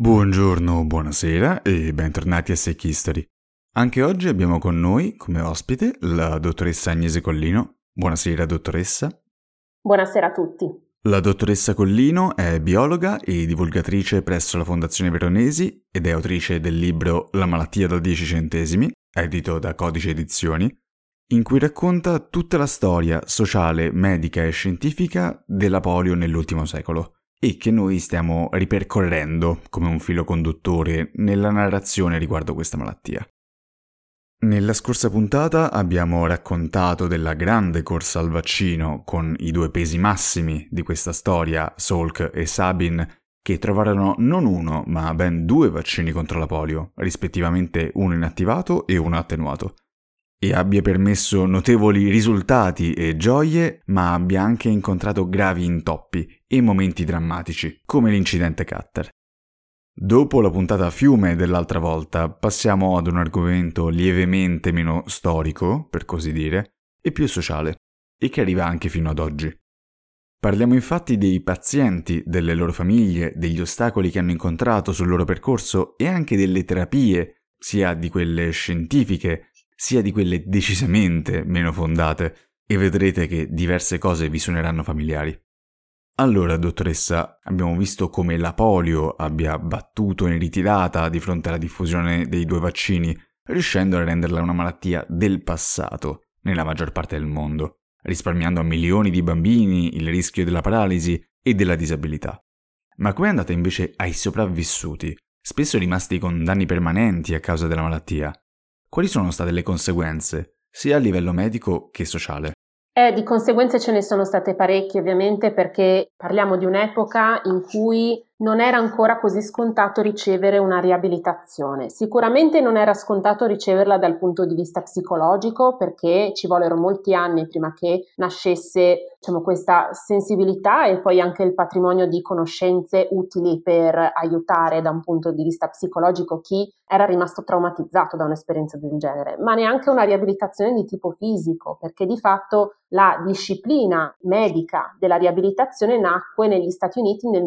Buongiorno, buonasera e bentornati a Sick History. Anche oggi abbiamo con noi, come ospite, la dottoressa Agnese Collino. Buonasera, dottoressa. Buonasera a tutti. La dottoressa Collino è biologa e divulgatrice presso la Fondazione Veronesi ed è autrice del libro La malattia da 10 centesimi, edito da Codice Edizioni, in cui racconta tutta la storia sociale, medica e scientifica della polio nell'ultimo secolo e che noi stiamo ripercorrendo come un filo conduttore nella narrazione riguardo questa malattia. Nella scorsa puntata abbiamo raccontato della grande corsa al vaccino con i due pesi massimi di questa storia, Salk e Sabin, che trovarono non uno, ma ben due vaccini contro la polio, rispettivamente uno inattivato e uno attenuato e abbia permesso notevoli risultati e gioie, ma abbia anche incontrato gravi intoppi e momenti drammatici, come l'incidente Cutter. Dopo la puntata fiume dell'altra volta, passiamo ad un argomento lievemente meno storico, per così dire, e più sociale, e che arriva anche fino ad oggi. Parliamo infatti dei pazienti, delle loro famiglie, degli ostacoli che hanno incontrato sul loro percorso e anche delle terapie, sia di quelle scientifiche sia di quelle decisamente meno fondate, e vedrete che diverse cose vi suoneranno familiari. Allora, dottoressa, abbiamo visto come la polio abbia battuto in ritirata di fronte alla diffusione dei due vaccini, riuscendo a renderla una malattia del passato nella maggior parte del mondo, risparmiando a milioni di bambini il rischio della paralisi e della disabilità. Ma com'è andata invece ai sopravvissuti, spesso rimasti con danni permanenti a causa della malattia? Quali sono state le conseguenze, sia a livello medico che sociale? Eh, di conseguenze ce ne sono state parecchie ovviamente perché parliamo di un'epoca in cui non era ancora così scontato ricevere una riabilitazione. Sicuramente non era scontato riceverla dal punto di vista psicologico perché ci vollero molti anni prima che nascesse diciamo, questa sensibilità e poi anche il patrimonio di conoscenze utili per aiutare da un punto di vista psicologico chi era rimasto traumatizzato da un'esperienza del genere, ma neanche una riabilitazione di tipo fisico, perché di fatto la disciplina medica della riabilitazione nacque negli Stati Uniti nel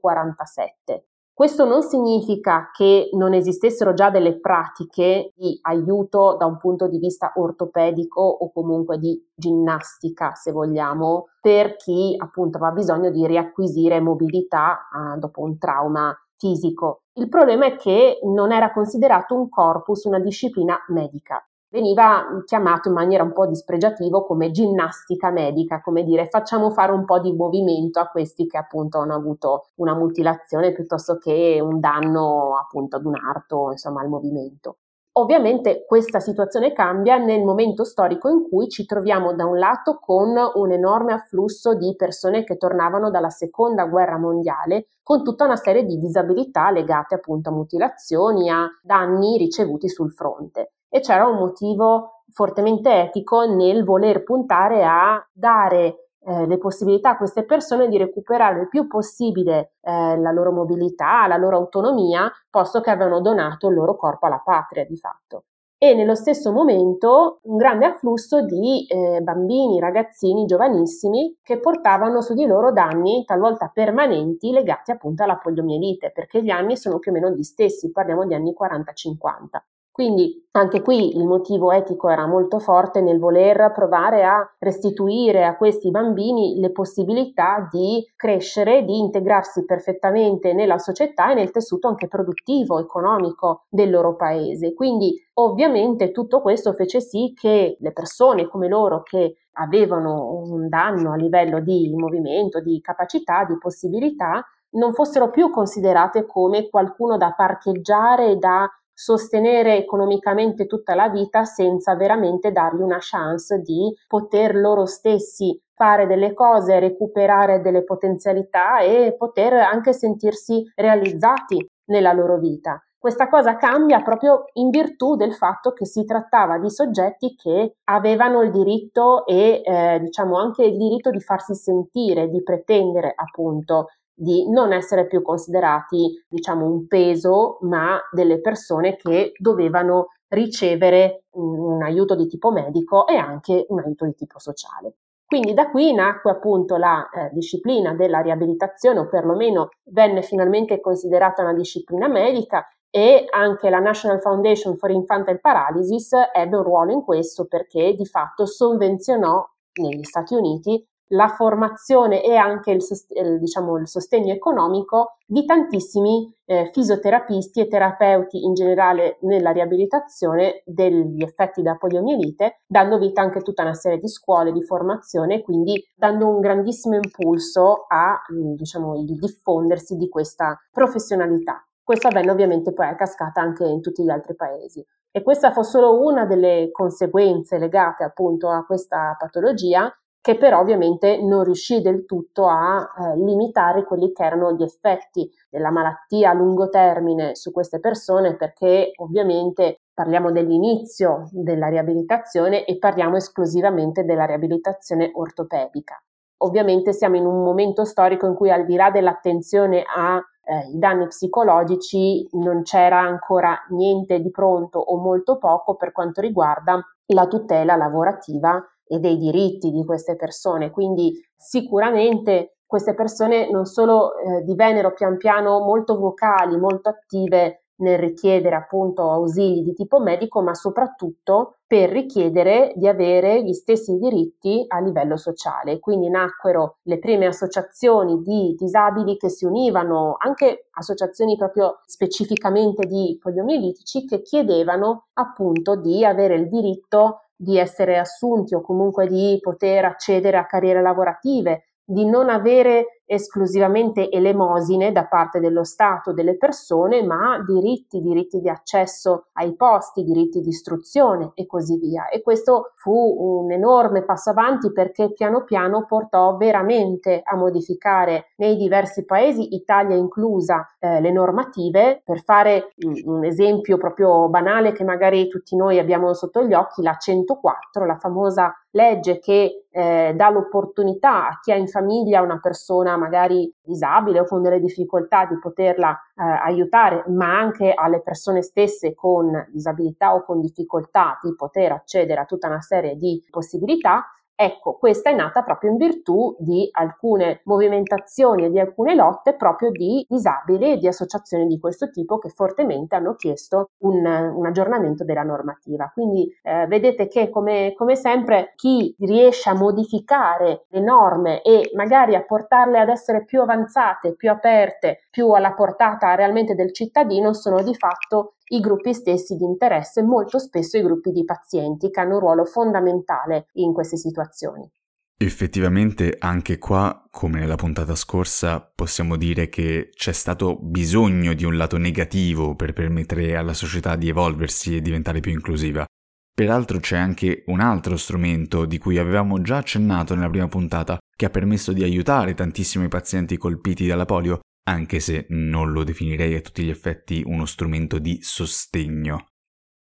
1947. Questo non significa che non esistessero già delle pratiche di aiuto da un punto di vista ortopedico o comunque di ginnastica, se vogliamo, per chi appunto aveva bisogno di riacquisire mobilità eh, dopo un trauma fisico. Il problema è che non era considerato un corpus, una disciplina medica veniva chiamato in maniera un po' dispregiativa come ginnastica medica, come dire facciamo fare un po' di movimento a questi che appunto hanno avuto una mutilazione piuttosto che un danno appunto ad un arto, insomma al movimento. Ovviamente questa situazione cambia nel momento storico in cui ci troviamo da un lato con un enorme afflusso di persone che tornavano dalla seconda guerra mondiale con tutta una serie di disabilità legate appunto a mutilazioni, a danni ricevuti sul fronte e c'era un motivo fortemente etico nel voler puntare a dare eh, le possibilità a queste persone di recuperare il più possibile eh, la loro mobilità, la loro autonomia, posto che avevano donato il loro corpo alla patria di fatto. E nello stesso momento un grande afflusso di eh, bambini, ragazzini giovanissimi che portavano su di loro danni talvolta permanenti legati appunto alla poliomielite, perché gli anni sono più o meno gli stessi, parliamo di anni 40-50. Quindi anche qui il motivo etico era molto forte nel voler provare a restituire a questi bambini le possibilità di crescere, di integrarsi perfettamente nella società e nel tessuto anche produttivo, economico del loro paese. Quindi ovviamente tutto questo fece sì che le persone come loro che avevano un danno a livello di movimento, di capacità, di possibilità, non fossero più considerate come qualcuno da parcheggiare e da sostenere economicamente tutta la vita senza veramente dargli una chance di poter loro stessi fare delle cose, recuperare delle potenzialità e poter anche sentirsi realizzati nella loro vita. Questa cosa cambia proprio in virtù del fatto che si trattava di soggetti che avevano il diritto e eh, diciamo anche il diritto di farsi sentire, di pretendere appunto di non essere più considerati, diciamo, un peso, ma delle persone che dovevano ricevere un aiuto di tipo medico e anche un aiuto di tipo sociale. Quindi da qui nacque appunto la eh, disciplina della riabilitazione, o perlomeno venne finalmente considerata una disciplina medica e anche la National Foundation for Infantile Paralysis ebbe un ruolo in questo perché di fatto sovvenzionò negli Stati Uniti la formazione e anche il, diciamo, il sostegno economico di tantissimi eh, fisioterapisti e terapeuti in generale nella riabilitazione degli effetti da poliomielite, dando vita anche a tutta una serie di scuole di formazione, quindi dando un grandissimo impulso a diciamo, il diffondersi di questa professionalità. Questo avvenne ovviamente poi a cascata anche in tutti gli altri paesi. E questa fu solo una delle conseguenze legate appunto a questa patologia che però ovviamente non riuscì del tutto a eh, limitare quelli che erano gli effetti della malattia a lungo termine su queste persone perché ovviamente parliamo dell'inizio della riabilitazione e parliamo esclusivamente della riabilitazione ortopedica. Ovviamente siamo in un momento storico in cui al di là dell'attenzione ai eh, danni psicologici non c'era ancora niente di pronto o molto poco per quanto riguarda la tutela lavorativa e dei diritti di queste persone. Quindi sicuramente queste persone non solo eh, divennero pian piano molto vocali, molto attive nel richiedere appunto ausili di tipo medico, ma soprattutto per richiedere di avere gli stessi diritti a livello sociale. Quindi nacquero le prime associazioni di disabili che si univano, anche associazioni proprio specificamente di poliomielitici, che chiedevano appunto di avere il diritto di essere assunti o comunque di poter accedere a carriere lavorative, di non avere esclusivamente elemosine da parte dello Stato delle persone, ma diritti, diritti di accesso ai posti, diritti di istruzione e così via. E questo fu un enorme passo avanti perché piano piano portò veramente a modificare nei diversi paesi, Italia inclusa, eh, le normative. Per fare un esempio proprio banale che magari tutti noi abbiamo sotto gli occhi, la 104, la famosa legge che eh, dà l'opportunità a chi ha in famiglia una persona magari disabile o con delle difficoltà di poterla eh, aiutare, ma anche alle persone stesse con disabilità o con difficoltà di poter accedere a tutta una serie di possibilità Ecco, questa è nata proprio in virtù di alcune movimentazioni e di alcune lotte proprio di disabili e di associazioni di questo tipo che fortemente hanno chiesto un, un aggiornamento della normativa. Quindi eh, vedete che come, come sempre chi riesce a modificare le norme e magari a portarle ad essere più avanzate, più aperte, più alla portata realmente del cittadino sono di fatto i gruppi stessi di interesse, molto spesso i gruppi di pazienti che hanno un ruolo fondamentale in queste situazioni. Effettivamente anche qua, come nella puntata scorsa, possiamo dire che c'è stato bisogno di un lato negativo per permettere alla società di evolversi e diventare più inclusiva. Peraltro c'è anche un altro strumento di cui avevamo già accennato nella prima puntata, che ha permesso di aiutare tantissimi pazienti colpiti dalla polio, anche se non lo definirei a tutti gli effetti uno strumento di sostegno.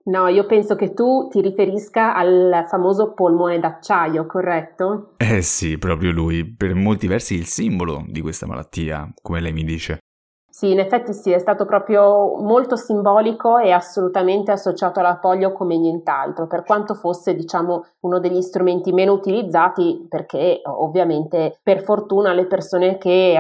No, io penso che tu ti riferisca al famoso polmone d'acciaio, corretto? Eh sì, proprio lui, per molti versi il simbolo di questa malattia, come lei mi dice. Sì, in effetti sì, è stato proprio molto simbolico e assolutamente associato alla polio come nient'altro, per quanto fosse, diciamo, uno degli strumenti meno utilizzati, perché ovviamente per fortuna le persone che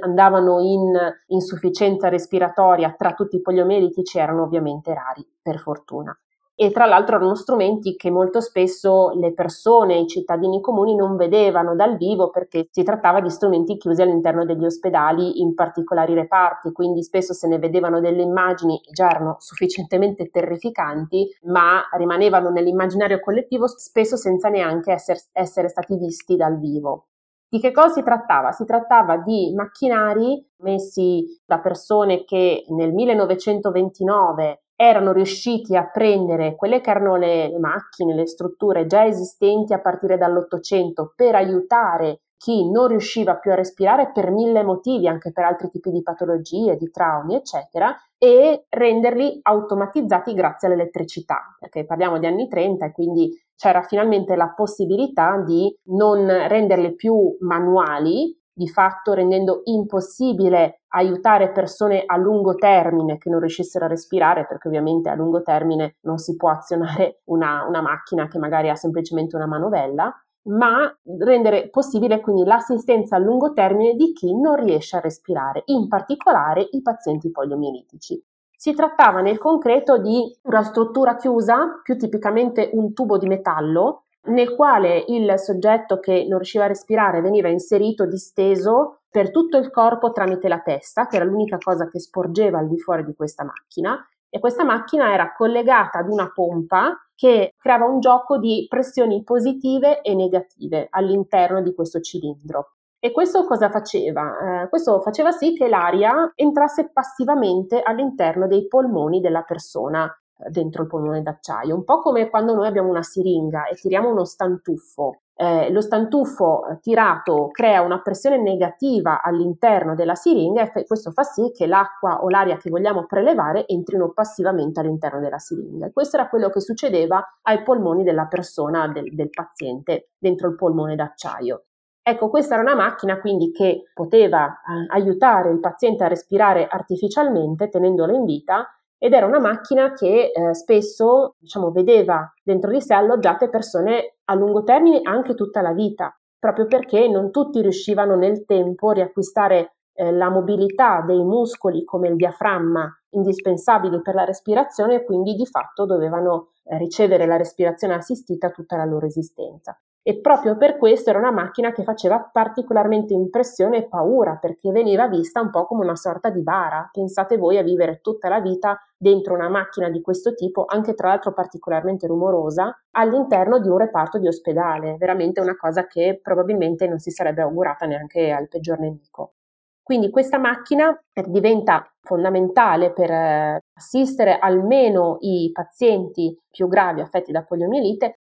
andavano in insufficienza respiratoria tra tutti i poliomielitici erano ovviamente rari, per fortuna e tra l'altro erano strumenti che molto spesso le persone, i cittadini comuni non vedevano dal vivo perché si trattava di strumenti chiusi all'interno degli ospedali in particolari reparti, quindi spesso se ne vedevano delle immagini già erano sufficientemente terrificanti, ma rimanevano nell'immaginario collettivo spesso senza neanche essere, essere stati visti dal vivo. Di che cosa si trattava? Si trattava di macchinari messi da persone che nel 1929 erano riusciti a prendere quelle che erano le, le macchine, le strutture già esistenti a partire dall'Ottocento per aiutare chi non riusciva più a respirare per mille motivi, anche per altri tipi di patologie, di traumi, eccetera, e renderli automatizzati grazie all'elettricità, perché parliamo di anni 30 e quindi c'era finalmente la possibilità di non renderli più manuali, di fatto rendendo impossibile aiutare persone a lungo termine che non riuscissero a respirare, perché ovviamente a lungo termine non si può azionare una, una macchina che magari ha semplicemente una manovella, ma rendere possibile quindi l'assistenza a lungo termine di chi non riesce a respirare, in particolare i pazienti poliomielitici. Si trattava nel concreto di una struttura chiusa, più tipicamente un tubo di metallo, nel quale il soggetto che non riusciva a respirare veniva inserito disteso per tutto il corpo tramite la testa, che era l'unica cosa che sporgeva al di fuori di questa macchina, e questa macchina era collegata ad una pompa che creava un gioco di pressioni positive e negative all'interno di questo cilindro. E questo cosa faceva? Eh, questo faceva sì che l'aria entrasse passivamente all'interno dei polmoni della persona dentro il polmone d'acciaio, un po' come quando noi abbiamo una siringa e tiriamo uno stantuffo. Eh, lo stantuffo eh, tirato crea una pressione negativa all'interno della siringa e questo fa sì che l'acqua o l'aria che vogliamo prelevare entrino passivamente all'interno della siringa. questo era quello che succedeva ai polmoni della persona, del, del paziente, dentro il polmone d'acciaio. Ecco, questa era una macchina quindi che poteva eh, aiutare il paziente a respirare artificialmente tenendolo in vita ed era una macchina che eh, spesso diciamo, vedeva dentro di sé alloggiate persone a lungo termine anche tutta la vita, proprio perché non tutti riuscivano nel tempo a riacquistare eh, la mobilità dei muscoli come il diaframma indispensabili per la respirazione e quindi di fatto dovevano eh, ricevere la respirazione assistita tutta la loro esistenza e proprio per questo era una macchina che faceva particolarmente impressione e paura perché veniva vista un po' come una sorta di bara. Pensate voi a vivere tutta la vita dentro una macchina di questo tipo, anche tra l'altro particolarmente rumorosa, all'interno di un reparto di ospedale, veramente una cosa che probabilmente non si sarebbe augurata neanche al peggior nemico. Quindi questa macchina diventa fondamentale per eh, assistere almeno i pazienti più gravi affetti da poliomielite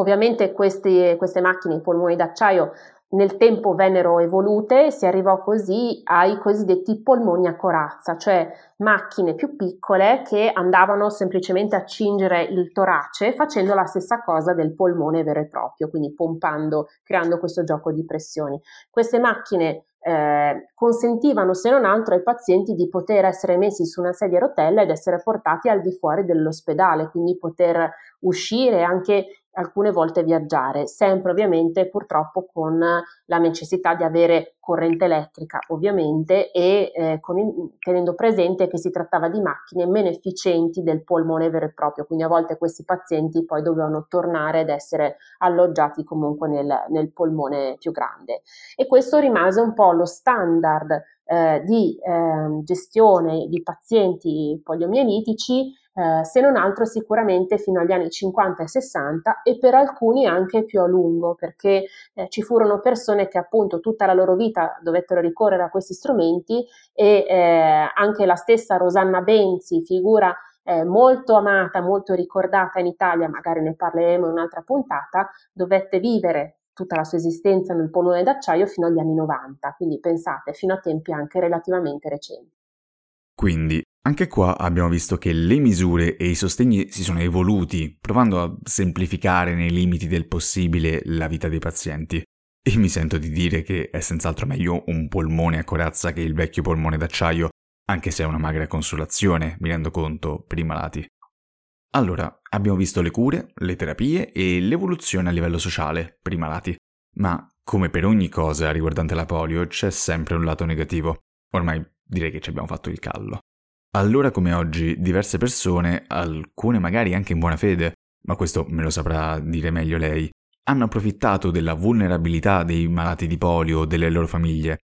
Ovviamente questi, queste macchine, i polmoni d'acciaio, nel tempo vennero evolute e si arrivò così ai cosiddetti polmoni a corazza, cioè macchine più piccole che andavano semplicemente a cingere il torace facendo la stessa cosa del polmone vero e proprio, quindi pompando, creando questo gioco di pressioni. Queste macchine eh, consentivano se non altro ai pazienti di poter essere messi su una sedia a rotella ed essere portati al di fuori dell'ospedale, quindi poter uscire anche alcune volte viaggiare, sempre ovviamente purtroppo con la necessità di avere corrente elettrica ovviamente e eh, il, tenendo presente che si trattava di macchine meno efficienti del polmone vero e proprio, quindi a volte questi pazienti poi dovevano tornare ed essere alloggiati comunque nel, nel polmone più grande. E questo rimase un po' lo standard eh, di eh, gestione di pazienti poliomielitici eh, se non altro sicuramente fino agli anni 50 e 60 e per alcuni anche più a lungo, perché eh, ci furono persone che appunto tutta la loro vita dovettero ricorrere a questi strumenti e eh, anche la stessa Rosanna Benzi, figura eh, molto amata, molto ricordata in Italia, magari ne parleremo in un'altra puntata, dovette vivere tutta la sua esistenza nel polmone d'acciaio fino agli anni 90, quindi pensate, fino a tempi anche relativamente recenti. Quindi anche qua abbiamo visto che le misure e i sostegni si sono evoluti, provando a semplificare nei limiti del possibile la vita dei pazienti. E mi sento di dire che è senz'altro meglio un polmone a corazza che il vecchio polmone d'acciaio, anche se è una magra consolazione, mi rendo conto, per i malati. Allora, abbiamo visto le cure, le terapie e l'evoluzione a livello sociale per i malati. Ma, come per ogni cosa riguardante la polio, c'è sempre un lato negativo. Ormai direi che ci abbiamo fatto il callo. Allora come oggi diverse persone, alcune magari anche in buona fede, ma questo me lo saprà dire meglio lei, hanno approfittato della vulnerabilità dei malati di polio o delle loro famiglie,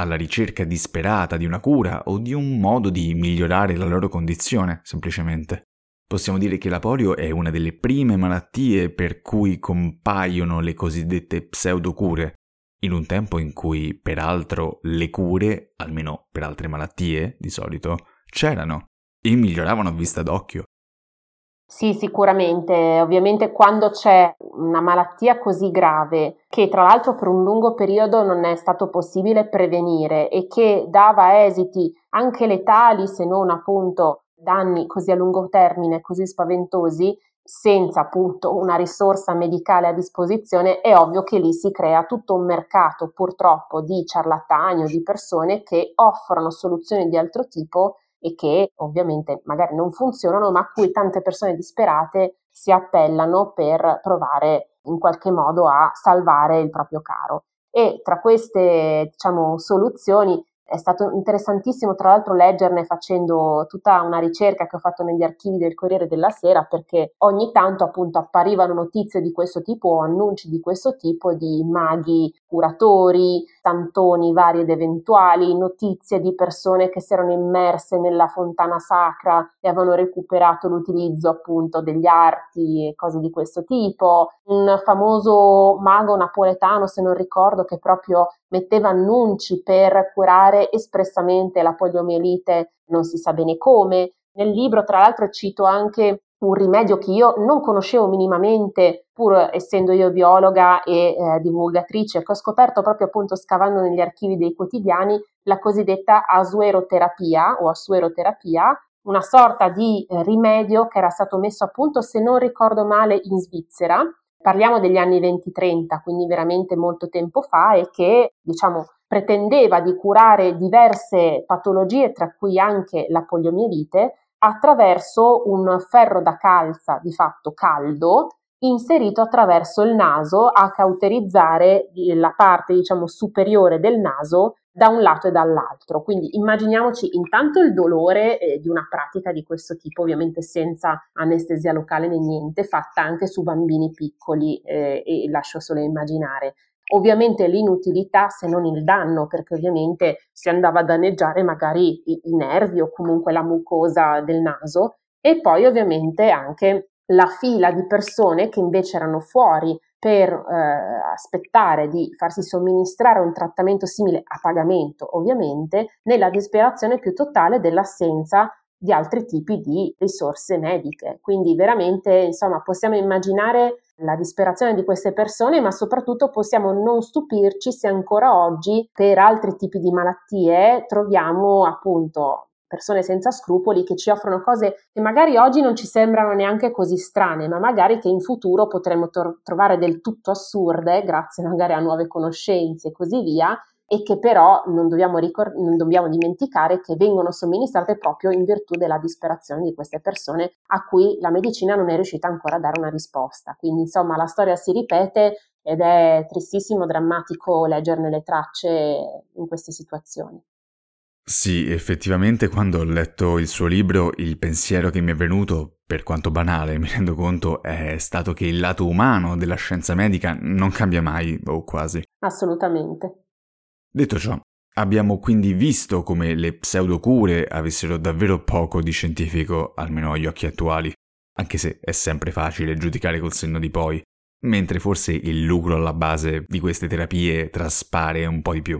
alla ricerca disperata di una cura o di un modo di migliorare la loro condizione, semplicemente. Possiamo dire che la polio è una delle prime malattie per cui compaiono le cosiddette pseudocure, in un tempo in cui, peraltro, le cure, almeno per altre malattie, di solito, c'erano e miglioravano a vista d'occhio. Sì, sicuramente. Ovviamente quando c'è una malattia così grave, che tra l'altro per un lungo periodo non è stato possibile prevenire e che dava esiti anche letali, se non appunto danni così a lungo termine, così spaventosi, senza appunto una risorsa medicale a disposizione, è ovvio che lì si crea tutto un mercato purtroppo di ciarlatani o di persone che offrono soluzioni di altro tipo e che ovviamente magari non funzionano, ma a cui tante persone disperate si appellano per provare in qualche modo a salvare il proprio caro. E tra queste diciamo, soluzioni è stato interessantissimo tra l'altro leggerne facendo tutta una ricerca che ho fatto negli archivi del Corriere della Sera perché ogni tanto appunto apparivano notizie di questo tipo o annunci di questo tipo di maghi curatori, santoni vari ed eventuali, notizie di persone che si erano immerse nella fontana sacra e avevano recuperato l'utilizzo appunto degli arti e cose di questo tipo. Un famoso mago napoletano, se non ricordo, che proprio metteva annunci per curare espressamente la poliomielite, non si sa bene come. Nel libro, tra l'altro, cito anche un rimedio che io non conoscevo minimamente, pur essendo io biologa e eh, divulgatrice, che ho scoperto proprio appunto scavando negli archivi dei quotidiani, la cosiddetta asueroterapia o asueroterapia, una sorta di eh, rimedio che era stato messo a punto, se non ricordo male, in Svizzera. Parliamo degli anni 20-30, quindi veramente molto tempo fa e che, diciamo, pretendeva di curare diverse patologie, tra cui anche la poliomielite, attraverso un ferro da calza di fatto caldo inserito attraverso il naso a cauterizzare la parte diciamo superiore del naso da un lato e dall'altro. Quindi immaginiamoci intanto il dolore eh, di una pratica di questo tipo, ovviamente senza anestesia locale né niente, fatta anche su bambini piccoli eh, e lascio solo immaginare ovviamente l'inutilità se non il danno, perché ovviamente si andava a danneggiare magari i, i nervi o comunque la mucosa del naso e poi ovviamente anche la fila di persone che invece erano fuori per eh, aspettare di farsi somministrare un trattamento simile a pagamento, ovviamente, nella disperazione più totale dell'assenza di altri tipi di risorse mediche. Quindi veramente, insomma, possiamo immaginare la disperazione di queste persone, ma soprattutto possiamo non stupirci se ancora oggi per altri tipi di malattie troviamo appunto persone senza scrupoli che ci offrono cose che magari oggi non ci sembrano neanche così strane, ma magari che in futuro potremo tor- trovare del tutto assurde grazie magari a nuove conoscenze e così via e che però non dobbiamo, ricor- non dobbiamo dimenticare che vengono somministrate proprio in virtù della disperazione di queste persone a cui la medicina non è riuscita ancora a dare una risposta. Quindi insomma la storia si ripete ed è tristissimo, drammatico leggerne le tracce in queste situazioni. Sì, effettivamente quando ho letto il suo libro il pensiero che mi è venuto, per quanto banale mi rendo conto, è stato che il lato umano della scienza medica non cambia mai o quasi. Assolutamente. Detto ciò, abbiamo quindi visto come le pseudocure avessero davvero poco di scientifico, almeno agli occhi attuali, anche se è sempre facile giudicare col senno di poi, mentre forse il lucro alla base di queste terapie traspare un po' di più.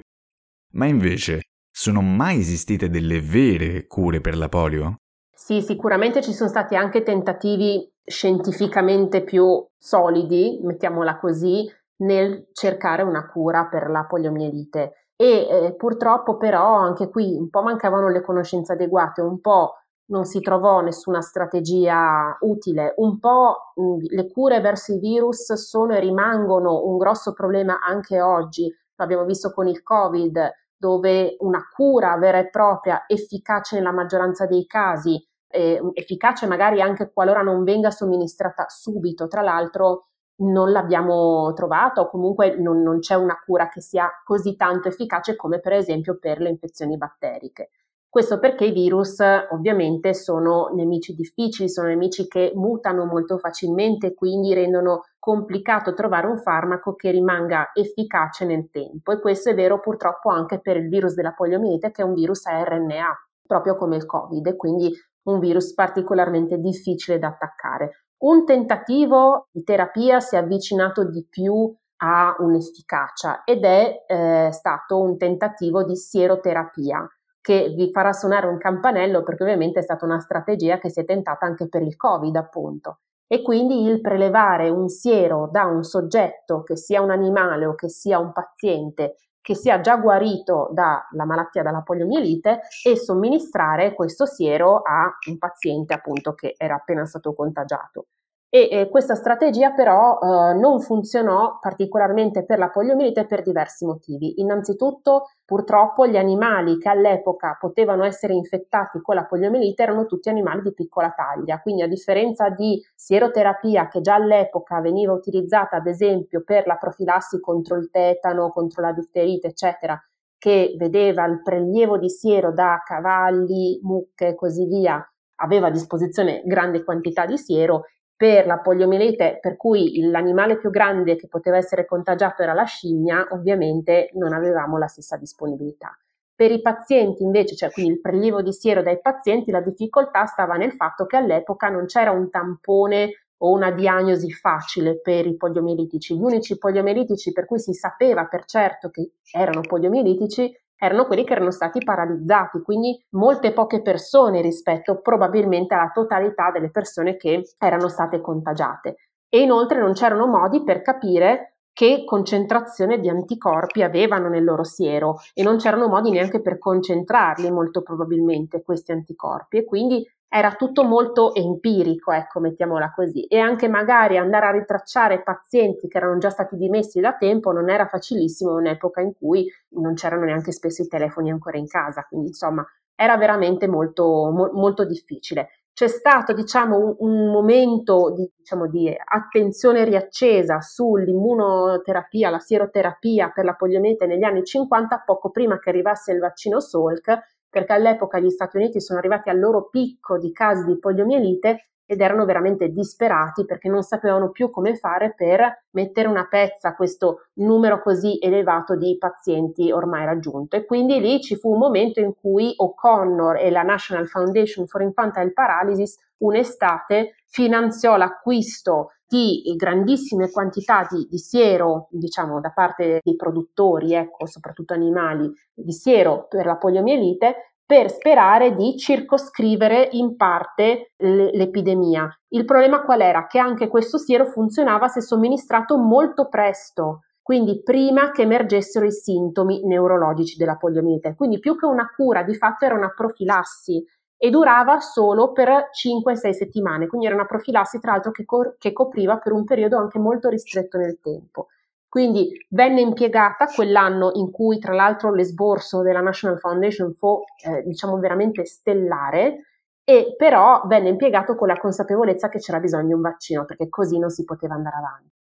Ma invece, sono mai esistite delle vere cure per la polio? Sì, sicuramente ci sono stati anche tentativi scientificamente più solidi, mettiamola così, nel cercare una cura per la poliomielite. E eh, purtroppo però anche qui un po' mancavano le conoscenze adeguate, un po' non si trovò nessuna strategia utile, un po' mh, le cure verso i virus sono e rimangono un grosso problema anche oggi, l'abbiamo visto con il Covid, dove una cura vera e propria, efficace nella maggioranza dei casi, eh, efficace magari anche qualora non venga somministrata subito, tra l'altro non l'abbiamo trovata o comunque non, non, c'è una cura che sia così tanto efficace come per esempio per le infezioni batteriche. Questo perché i virus ovviamente sono nemici difficili, sono nemici che mutano molto facilmente, quindi rendono complicato trovare un farmaco che rimanga efficace nel tempo e questo è vero purtroppo anche per il virus della poliomielite che è un virus a RNA, proprio come il Covid, quindi un virus particolarmente difficile da attaccare. Un tentativo di terapia si è avvicinato di più a un'efficacia ed è eh, stato un tentativo di sieroterapia che vi farà suonare un campanello perché ovviamente è stata una strategia che si è tentata anche per il Covid appunto. E quindi il prelevare un siero da un soggetto, che sia un animale o che sia un paziente, che sia già guarito dalla malattia dalla poliomielite e somministrare questo siero a un paziente appunto che era appena stato contagiato. E eh, questa strategia però eh, non funzionò particolarmente per la poliomielite per diversi motivi. Innanzitutto, purtroppo gli animali che all'epoca potevano essere infettati con la poliomielite erano tutti animali di piccola taglia, quindi a differenza di sieroterapia che già all'epoca veniva utilizzata ad esempio per la profilassi contro il tetano, contro la difterite, eccetera, che vedeva il prelievo di siero da cavalli, mucche e così via, aveva a disposizione grande quantità di siero, per la poliomielite, per cui l'animale più grande che poteva essere contagiato era la scimmia, ovviamente non avevamo la stessa disponibilità. Per i pazienti invece, cioè quindi il prelievo di siero dai pazienti, la difficoltà stava nel fatto che all'epoca non c'era un tampone o una diagnosi facile per i poliomielitici. Gli unici poliomielitici per cui si sapeva per certo che erano poliomielitici erano quelli che erano stati paralizzati, quindi molte poche persone rispetto probabilmente alla totalità delle persone che erano state contagiate. E inoltre non c'erano modi per capire che concentrazione di anticorpi avevano nel loro siero e non c'erano modi neanche per concentrarli molto probabilmente questi anticorpi e quindi era tutto molto empirico, ecco, mettiamola così, e anche magari andare a ritracciare pazienti che erano già stati dimessi da tempo non era facilissimo in un'epoca in cui non c'erano neanche spesso i telefoni ancora in casa, quindi insomma era veramente molto, mo- molto difficile. C'è stato, diciamo, un, un momento di, diciamo, di attenzione riaccesa sull'immunoterapia, la sieroterapia per la poliomielite negli anni 50, poco prima che arrivasse il vaccino Salk, perché all'epoca gli Stati Uniti sono arrivati al loro picco di casi di poliomielite ed erano veramente disperati perché non sapevano più come fare per mettere una pezza a questo numero così elevato di pazienti ormai raggiunto. E quindi lì ci fu un momento in cui O'Connor e la National Foundation for Infantile Paralysis un'estate finanziò l'acquisto di grandissime quantità di, di, siero, diciamo, da parte dei produttori, ecco, soprattutto animali, di siero per la poliomielite, per sperare di circoscrivere in parte l'epidemia. Il problema qual era? Che anche questo siero funzionava se somministrato molto presto, quindi prima che emergessero i sintomi neurologici della poliomielite. Quindi più che una cura, di fatto era una profilassi e durava solo per 5-6 settimane, quindi era una profilassi tra l'altro che, co- che copriva per un periodo anche molto ristretto nel tempo. Quindi venne impiegata quell'anno in cui tra l'altro l'esborso della National Foundation fu eh, diciamo veramente stellare e però venne impiegato con la consapevolezza che c'era bisogno di un vaccino perché così non si poteva andare avanti.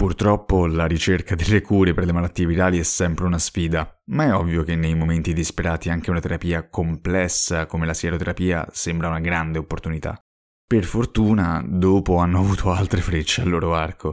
Purtroppo la ricerca delle cure per le malattie virali è sempre una sfida, ma è ovvio che nei momenti disperati anche una terapia complessa come la sieroterapia sembra una grande opportunità. Per fortuna, dopo hanno avuto altre frecce al loro arco.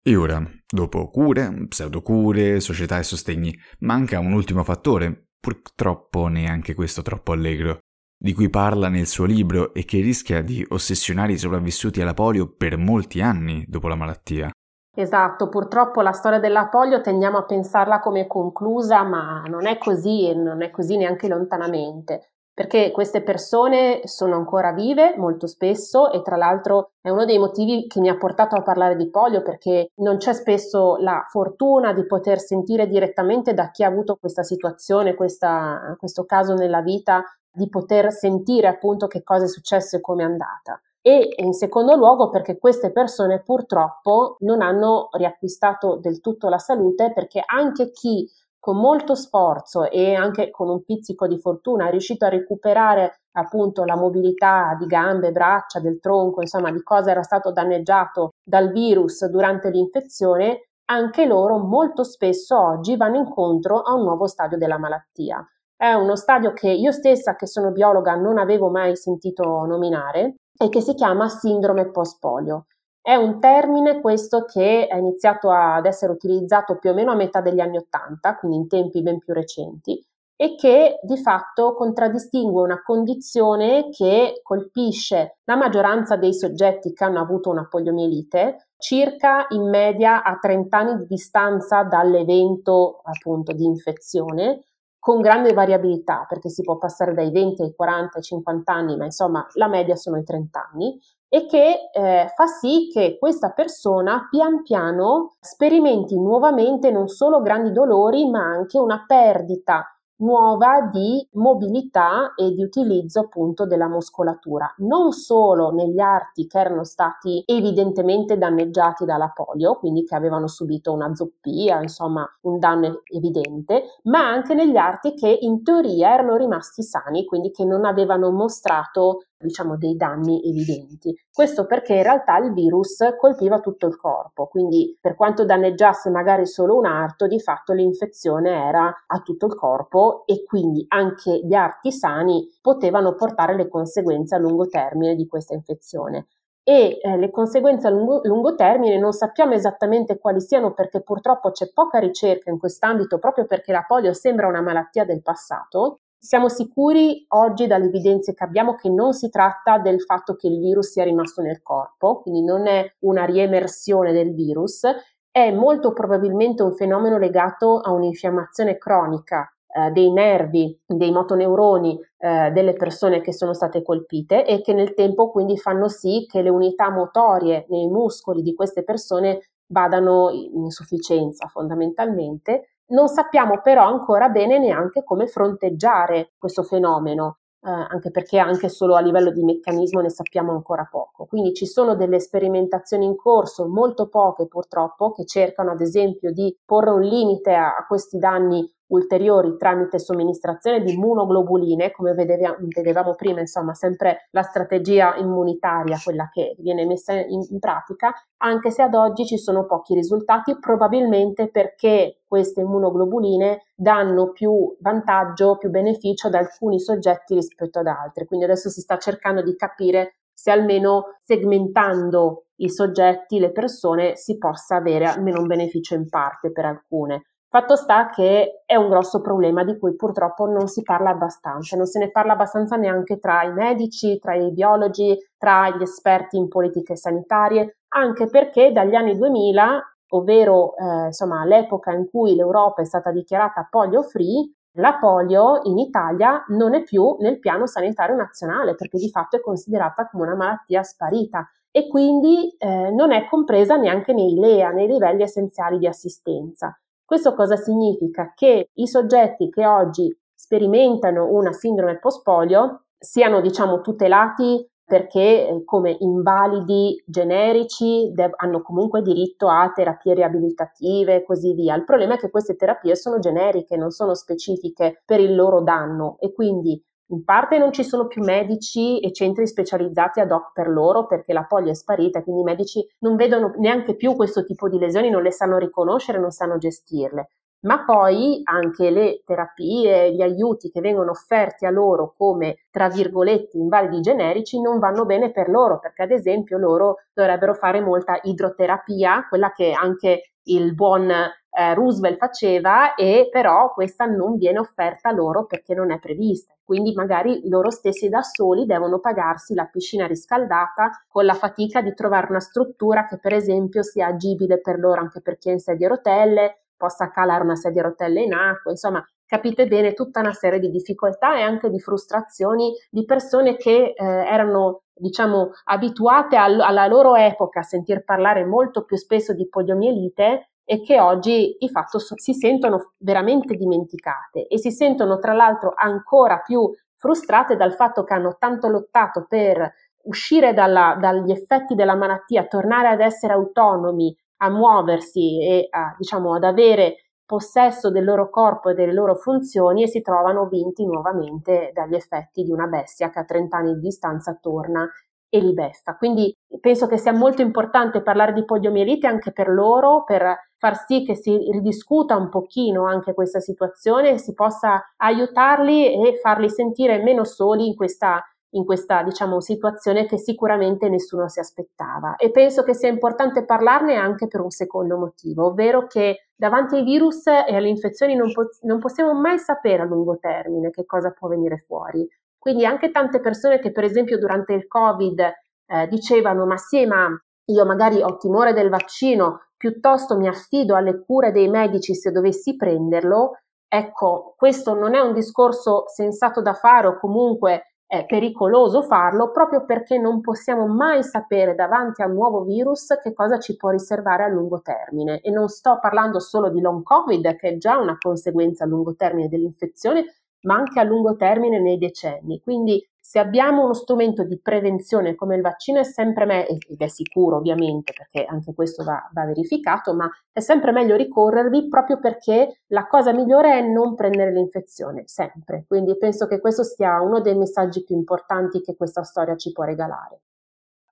E ora, dopo cure, pseudocure, società e sostegni, manca un ultimo fattore, purtroppo neanche questo troppo allegro, di cui parla nel suo libro e che rischia di ossessionare i sopravvissuti alla polio per molti anni dopo la malattia. Esatto, purtroppo la storia della polio tendiamo a pensarla come conclusa, ma non è così e non è così neanche lontanamente perché queste persone sono ancora vive molto spesso e tra l'altro è uno dei motivi che mi ha portato a parlare di polio perché non c'è spesso la fortuna di poter sentire direttamente da chi ha avuto questa situazione, questa, questo caso nella vita, di poter sentire appunto che cosa è successo e come è andata. E in secondo luogo perché queste persone purtroppo non hanno riacquistato del tutto la salute perché anche chi con molto sforzo e anche con un pizzico di fortuna è riuscito a recuperare appunto la mobilità di gambe, braccia, del tronco, insomma di cosa era stato danneggiato dal virus durante l'infezione, anche loro molto spesso oggi vanno incontro a un nuovo stadio della malattia. È uno stadio che io stessa, che sono biologa, non avevo mai sentito nominare e che si chiama sindrome post-polio. È un termine questo che è iniziato ad essere utilizzato più o meno a metà degli anni Ottanta, quindi in tempi ben più recenti, e che di fatto contraddistingue una condizione che colpisce la maggioranza dei soggetti che hanno avuto una poliomielite circa in media a 30 anni di distanza dall'evento appunto di infezione con grande variabilità perché si può passare dai 20 ai 40 ai 50 anni ma insomma la media sono i 30 anni e che eh, fa sì che questa persona pian piano sperimenti nuovamente non solo grandi dolori, ma anche una perdita nuova di mobilità e di utilizzo appunto della muscolatura, non solo negli arti che erano stati evidentemente danneggiati dalla polio, quindi che avevano subito una zoppia, insomma un danno evidente, ma anche negli arti che in teoria erano rimasti sani, quindi che non avevano mostrato diciamo dei danni evidenti. Questo perché in realtà il virus colpiva tutto il corpo, quindi per quanto danneggiasse magari solo un arto, di fatto l'infezione era a tutto il corpo e quindi anche gli arti sani potevano portare le conseguenze a lungo termine di questa infezione e eh, le conseguenze a lungo, lungo, termine non sappiamo esattamente quali siano perché purtroppo c'è poca ricerca in quest'ambito proprio perché la polio sembra una malattia del passato siamo sicuri oggi dalle evidenze che abbiamo che non si tratta del fatto che il virus sia rimasto nel corpo, quindi non è una riemersione del virus, è molto probabilmente un fenomeno legato a un'infiammazione cronica eh, dei nervi, dei motoneuroni eh, delle persone che sono state colpite e che nel tempo quindi fanno sì che le unità motorie nei muscoli di queste persone vadano in insufficienza fondamentalmente non sappiamo però ancora bene neanche come fronteggiare questo fenomeno, eh, anche perché anche solo a livello di meccanismo ne sappiamo ancora poco. Quindi ci sono delle sperimentazioni in corso, molto poche purtroppo, che cercano ad esempio di porre un limite a, a questi danni ulteriori tramite somministrazione di immunoglobuline, come vedevamo prima, insomma, sempre la strategia immunitaria, quella che viene messa in, in pratica, anche se ad oggi ci sono pochi risultati, probabilmente perché queste immunoglobuline danno più vantaggio, più beneficio ad alcuni soggetti rispetto ad altri. Quindi adesso si sta cercando di capire se almeno segmentando i soggetti, le persone, si possa avere almeno un beneficio in parte per alcune. Fatto sta che è un grosso problema di cui purtroppo non si parla abbastanza, non se ne parla abbastanza neanche tra i medici, tra i biologi, tra gli esperti in politiche sanitarie, anche perché dagli anni 2000, ovvero eh, insomma l'epoca in cui l'Europa è stata dichiarata polio free, la polio in Italia non è più nel piano sanitario nazionale perché di fatto è considerata come una malattia sparita e quindi eh, non è compresa neanche nei LEA, nei livelli essenziali di assistenza. Questo cosa significa? Che i soggetti che oggi sperimentano una sindrome post-polio siano, diciamo, tutelati perché eh, come invalidi generici dev- hanno comunque diritto a terapie riabilitative e così via. Il problema è che queste terapie sono generiche, non sono specifiche per il loro danno e quindi in parte non ci sono più medici e centri specializzati ad hoc per loro perché la polio è sparita, quindi i medici non vedono neanche più questo tipo di lesioni, non le sanno riconoscere, non sanno gestirle. Ma poi anche le terapie, gli aiuti che vengono offerti a loro come, tra virgolette, invalidi generici non vanno bene per loro, perché ad esempio loro dovrebbero fare molta idroterapia, quella che anche il buon eh, Roosevelt faceva e però questa non viene offerta loro perché non è prevista. Quindi magari loro stessi da soli devono pagarsi la piscina riscaldata con la fatica di trovare una struttura che per esempio sia agibile per loro anche per chi è in sedia a rotelle, possa calare una sedia a rotelle in acqua, insomma capite bene tutta una serie di difficoltà e anche di frustrazioni di persone che eh, erano diciamo abituate al, alla loro epoca a sentir parlare molto più spesso di poliomielite e che oggi di fatto so- si sentono veramente dimenticate e si sentono tra l'altro ancora più frustrate dal fatto che hanno tanto lottato per uscire dalla, dagli effetti della malattia, tornare ad essere autonomi, a muoversi e a, diciamo, ad avere possesso del loro corpo e delle loro funzioni e si trovano vinti nuovamente dagli effetti di una bestia che a 30 anni di distanza torna e li beffa. Quindi penso che sia molto importante parlare di poliomielite anche per loro, per far sì che si ridiscuta un pochino anche questa situazione si possa aiutarli e farli sentire meno soli in questa in questa diciamo situazione che sicuramente nessuno si aspettava e penso che sia importante parlarne anche per un secondo motivo, ovvero che davanti ai virus e alle infezioni non, po- non possiamo mai sapere a lungo termine che cosa può venire fuori. Quindi anche tante persone che per esempio durante il Covid eh, dicevano ma sì, ma io magari ho timore del vaccino, piuttosto mi affido alle cure dei medici se dovessi prenderlo, ecco, questo non è un discorso sensato da fare o comunque è pericoloso farlo proprio perché non possiamo mai sapere davanti a un nuovo virus che cosa ci può riservare a lungo termine. E non sto parlando solo di long covid, che è già una conseguenza a lungo termine dell'infezione, ma anche a lungo termine nei decenni. Quindi se abbiamo uno strumento di prevenzione come il vaccino è sempre meglio, ed è sicuro ovviamente perché anche questo va, va, verificato, ma è sempre meglio ricorrervi proprio perché la cosa migliore è non prendere l'infezione, sempre. Quindi penso che questo sia uno dei messaggi più importanti che questa storia ci può regalare.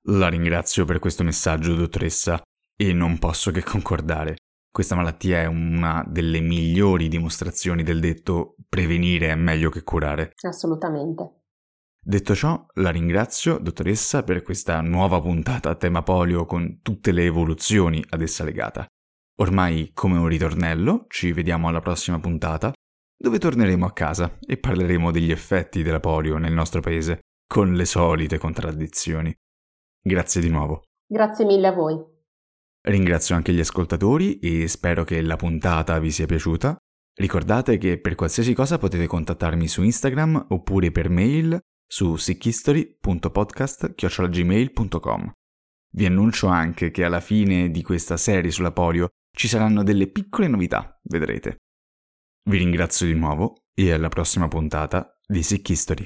La ringrazio per questo messaggio, dottoressa, e non posso che concordare. Questa malattia è una delle migliori dimostrazioni del detto prevenire è meglio che curare. Assolutamente. Detto ciò, la ringrazio, dottoressa, per questa nuova puntata a tema polio con tutte le evoluzioni ad essa legata. Ormai, come un ritornello, ci vediamo alla prossima puntata, dove torneremo a casa e parleremo degli effetti della polio nel nostro paese, con le solite contraddizioni. Grazie di nuovo. Grazie mille a voi. Ringrazio anche gli ascoltatori e spero che la puntata vi sia piaciuta. Ricordate che per qualsiasi cosa potete contattarmi su Instagram oppure per mail su sickhistory.podcast.gmail.com. Vi annuncio anche che alla fine di questa serie sulla polio ci saranno delle piccole novità, vedrete. Vi ringrazio di nuovo e alla prossima puntata di Sick History.